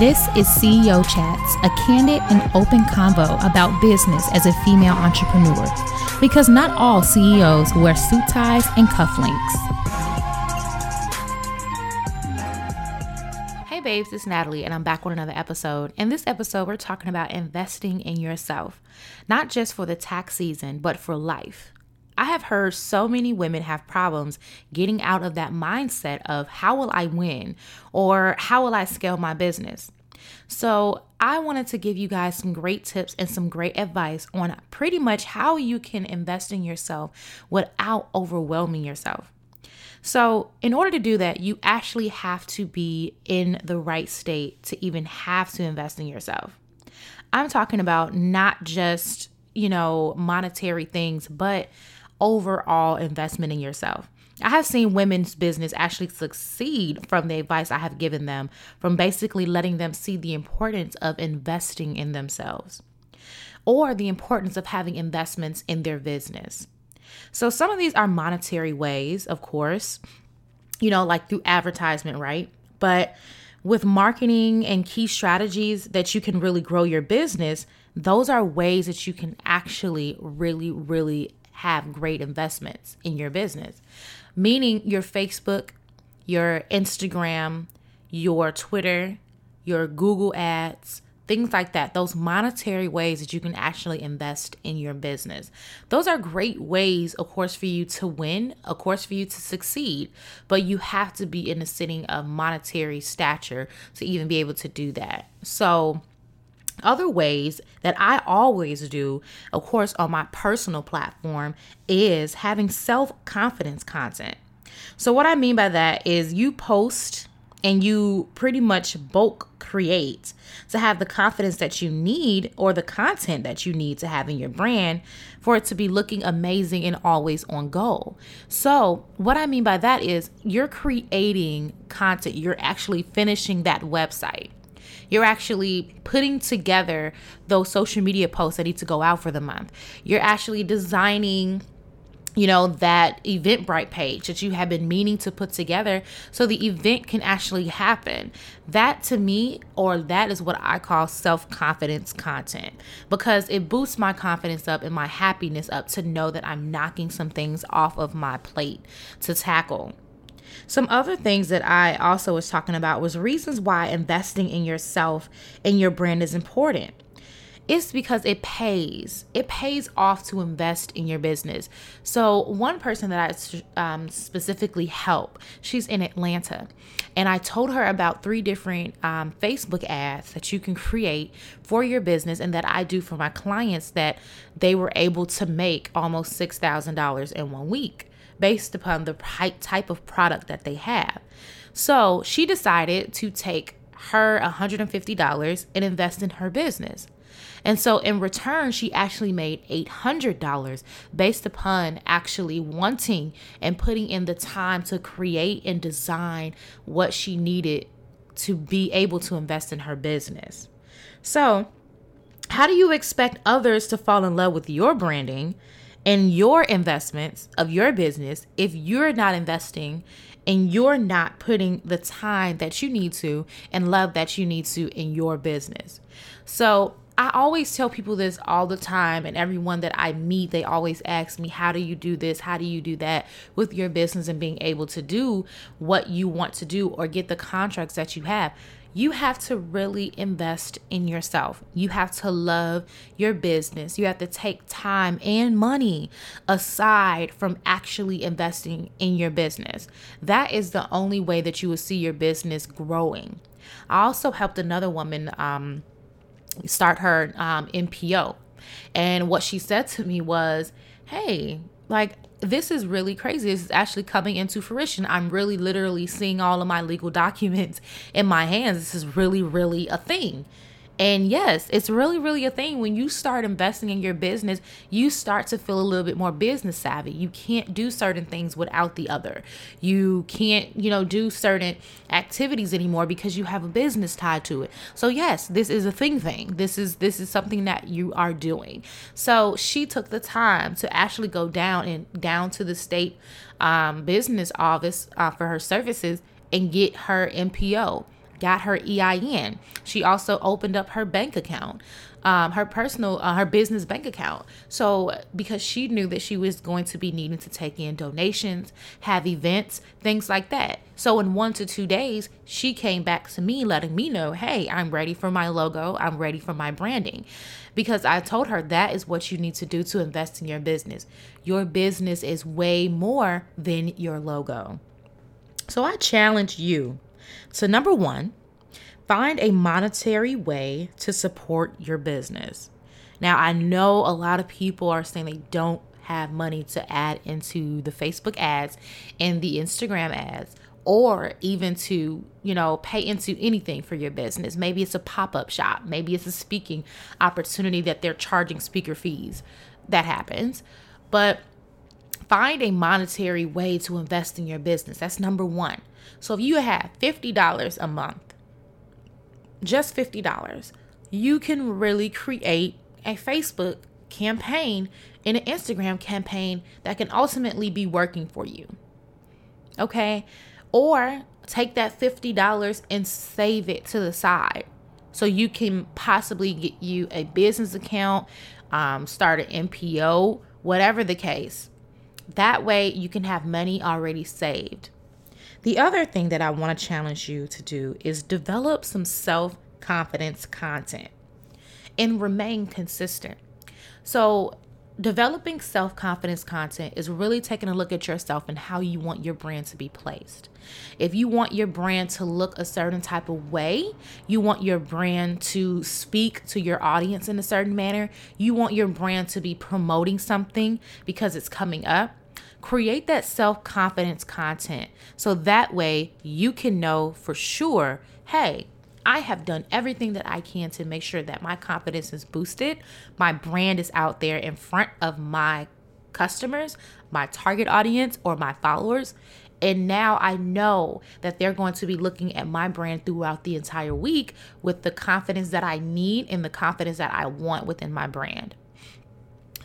This is CEO Chats, a candid and open convo about business as a female entrepreneur. Because not all CEOs wear suit ties and cufflinks. Hey babes, it's Natalie, and I'm back with another episode. In this episode, we're talking about investing in yourself, not just for the tax season, but for life. I have heard so many women have problems getting out of that mindset of how will I win or how will I scale my business. So, I wanted to give you guys some great tips and some great advice on pretty much how you can invest in yourself without overwhelming yourself. So, in order to do that, you actually have to be in the right state to even have to invest in yourself. I'm talking about not just, you know, monetary things, but overall investment in yourself. I have seen women's business actually succeed from the advice I have given them, from basically letting them see the importance of investing in themselves or the importance of having investments in their business. So, some of these are monetary ways, of course, you know, like through advertisement, right? But with marketing and key strategies that you can really grow your business, those are ways that you can actually really, really have great investments in your business, meaning your Facebook, your Instagram, your Twitter, your Google ads, things like that. Those monetary ways that you can actually invest in your business. Those are great ways, of course, for you to win, of course, for you to succeed, but you have to be in a sitting of monetary stature to even be able to do that. So, other ways that I always do, of course, on my personal platform, is having self confidence content. So, what I mean by that is you post and you pretty much bulk create to have the confidence that you need or the content that you need to have in your brand for it to be looking amazing and always on goal. So, what I mean by that is you're creating content, you're actually finishing that website. You're actually putting together those social media posts that need to go out for the month. You're actually designing you know that eventbrite page that you have been meaning to put together so the event can actually happen that to me or that is what i call self-confidence content because it boosts my confidence up and my happiness up to know that i'm knocking some things off of my plate to tackle some other things that I also was talking about was reasons why investing in yourself and your brand is important. It's because it pays. It pays off to invest in your business. So, one person that I um, specifically help, she's in Atlanta. And I told her about three different um, Facebook ads that you can create for your business and that I do for my clients that they were able to make almost $6,000 in one week based upon the type of product that they have. So she decided to take her $150 and invest in her business. And so in return, she actually made $800 based upon actually wanting and putting in the time to create and design what she needed to be able to invest in her business. So, how do you expect others to fall in love with your branding in your investments of your business if you're not investing and you're not putting the time that you need to and love that you need to in your business. So, I always tell people this all the time, and everyone that I meet, they always ask me, How do you do this? How do you do that with your business and being able to do what you want to do or get the contracts that you have? You have to really invest in yourself. You have to love your business. You have to take time and money aside from actually investing in your business. That is the only way that you will see your business growing. I also helped another woman um, start her um, NPO. And what she said to me was, Hey, like, this is really crazy. This is actually coming into fruition. I'm really literally seeing all of my legal documents in my hands. This is really, really a thing. And yes, it's really, really a thing. When you start investing in your business, you start to feel a little bit more business savvy. You can't do certain things without the other. You can't, you know, do certain activities anymore because you have a business tied to it. So yes, this is a thing thing. This is this is something that you are doing. So she took the time to actually go down and down to the state um, business office uh, for her services and get her NPO got her EIN. She also opened up her bank account um, her personal, uh, her business bank account. So, because she knew that she was going to be needing to take in donations, have events, things like that. So, in one to two days, she came back to me, letting me know, hey, I'm ready for my logo, I'm ready for my branding. Because I told her that is what you need to do to invest in your business. Your business is way more than your logo. So, I challenge you to number one, Find a monetary way to support your business. Now, I know a lot of people are saying they don't have money to add into the Facebook ads and the Instagram ads or even to, you know, pay into anything for your business. Maybe it's a pop-up shop, maybe it's a speaking opportunity that they're charging speaker fees. That happens. But find a monetary way to invest in your business. That's number 1. So if you have $50 a month just $50, you can really create a Facebook campaign and an Instagram campaign that can ultimately be working for you. Okay? Or take that $50 and save it to the side so you can possibly get you a business account, um, start an NPO, whatever the case. That way you can have money already saved. The other thing that I want to challenge you to do is develop some self confidence content and remain consistent. So, developing self confidence content is really taking a look at yourself and how you want your brand to be placed. If you want your brand to look a certain type of way, you want your brand to speak to your audience in a certain manner, you want your brand to be promoting something because it's coming up create that self confidence content so that way you can know for sure hey, I have done everything that I can to make sure that my confidence is boosted. My brand is out there in front of my customers, my target audience, or my followers. And now I know that they're going to be looking at my brand throughout the entire week with the confidence that I need and the confidence that I want within my brand.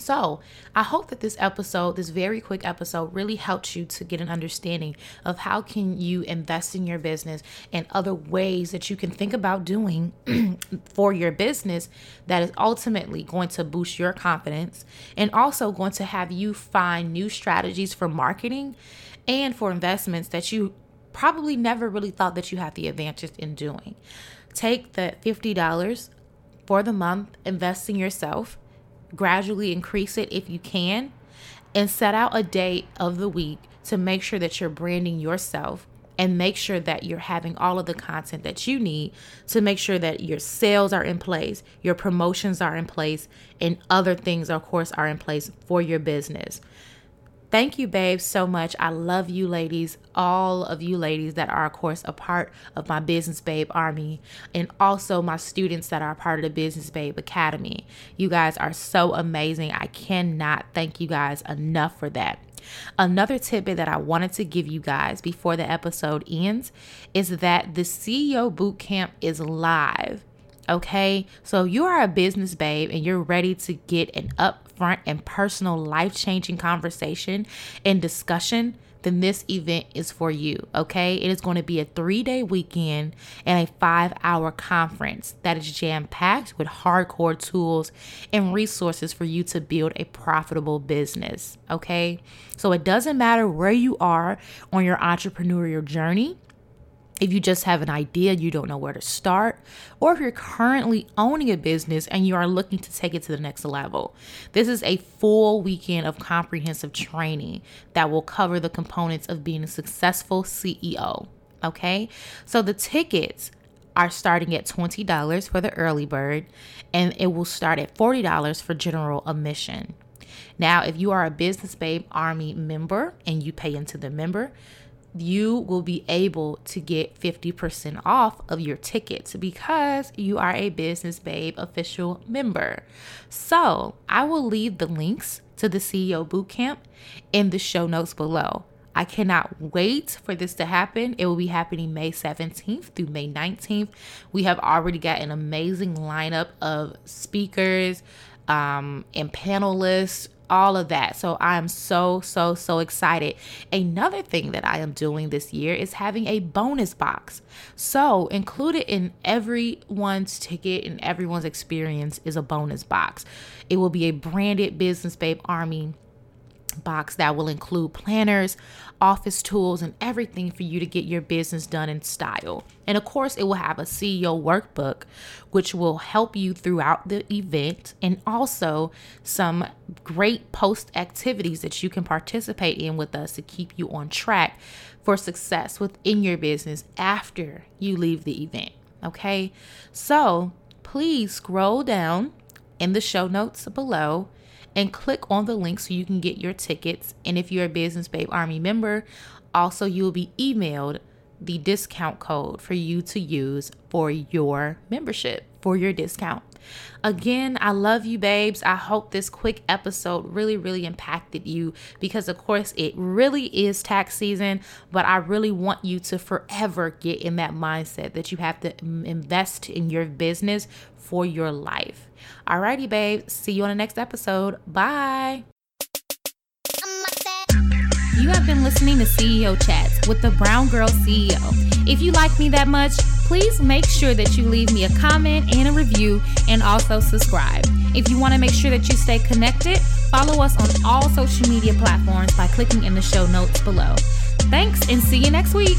So, I hope that this episode, this very quick episode, really helped you to get an understanding of how can you invest in your business and other ways that you can think about doing for your business that is ultimately going to boost your confidence and also going to have you find new strategies for marketing and for investments that you probably never really thought that you had the advantage in doing. Take the $50 for the month, invest in yourself gradually increase it if you can, and set out a day of the week to make sure that you're branding yourself and make sure that you're having all of the content that you need to make sure that your sales are in place, your promotions are in place, and other things, of course, are in place for your business. Thank you, babe, so much. I love you, ladies. All of you ladies that are, of course, a part of my Business Babe Army, and also my students that are part of the Business Babe Academy. You guys are so amazing. I cannot thank you guys enough for that. Another tidbit that I wanted to give you guys before the episode ends is that the CEO Bootcamp is live. Okay, so you are a business babe and you're ready to get an upfront and personal life changing conversation and discussion, then this event is for you. Okay, it is going to be a three day weekend and a five hour conference that is jam packed with hardcore tools and resources for you to build a profitable business. Okay, so it doesn't matter where you are on your entrepreneurial journey if you just have an idea, you don't know where to start, or if you're currently owning a business and you are looking to take it to the next level. This is a full weekend of comprehensive training that will cover the components of being a successful CEO. Okay, so the tickets are starting at $20 for the early bird, and it will start at $40 for general admission. Now, if you are a Business Babe Army member and you pay into the member, you will be able to get 50% off of your tickets because you are a Business Babe official member. So I will leave the links to the CEO Bootcamp in the show notes below. I cannot wait for this to happen. It will be happening May 17th through May 19th. We have already got an amazing lineup of speakers um, and panelists all of that. So I am so, so, so excited. Another thing that I am doing this year is having a bonus box. So included in everyone's ticket and everyone's experience is a bonus box. It will be a branded Business Babe Army box that will include planners, office tools, and everything for you to get your business done in style. And of course, it will have a CEO workbook, which will help you throughout the event, and also some great post activities that you can participate in with us to keep you on track for success within your business after you leave the event. Okay, so please scroll down in the show notes below and click on the link so you can get your tickets. And if you're a Business Babe Army member, also you will be emailed the discount code for you to use for your membership, for your discount. Again, I love you, babes. I hope this quick episode really, really impacted you because, of course, it really is tax season, but I really want you to forever get in that mindset that you have to invest in your business for your life. Alrighty, babe. See you on the next episode. Bye. Have been listening to CEO Chats with the Brown Girl CEO. If you like me that much, please make sure that you leave me a comment and a review and also subscribe. If you want to make sure that you stay connected, follow us on all social media platforms by clicking in the show notes below. Thanks and see you next week.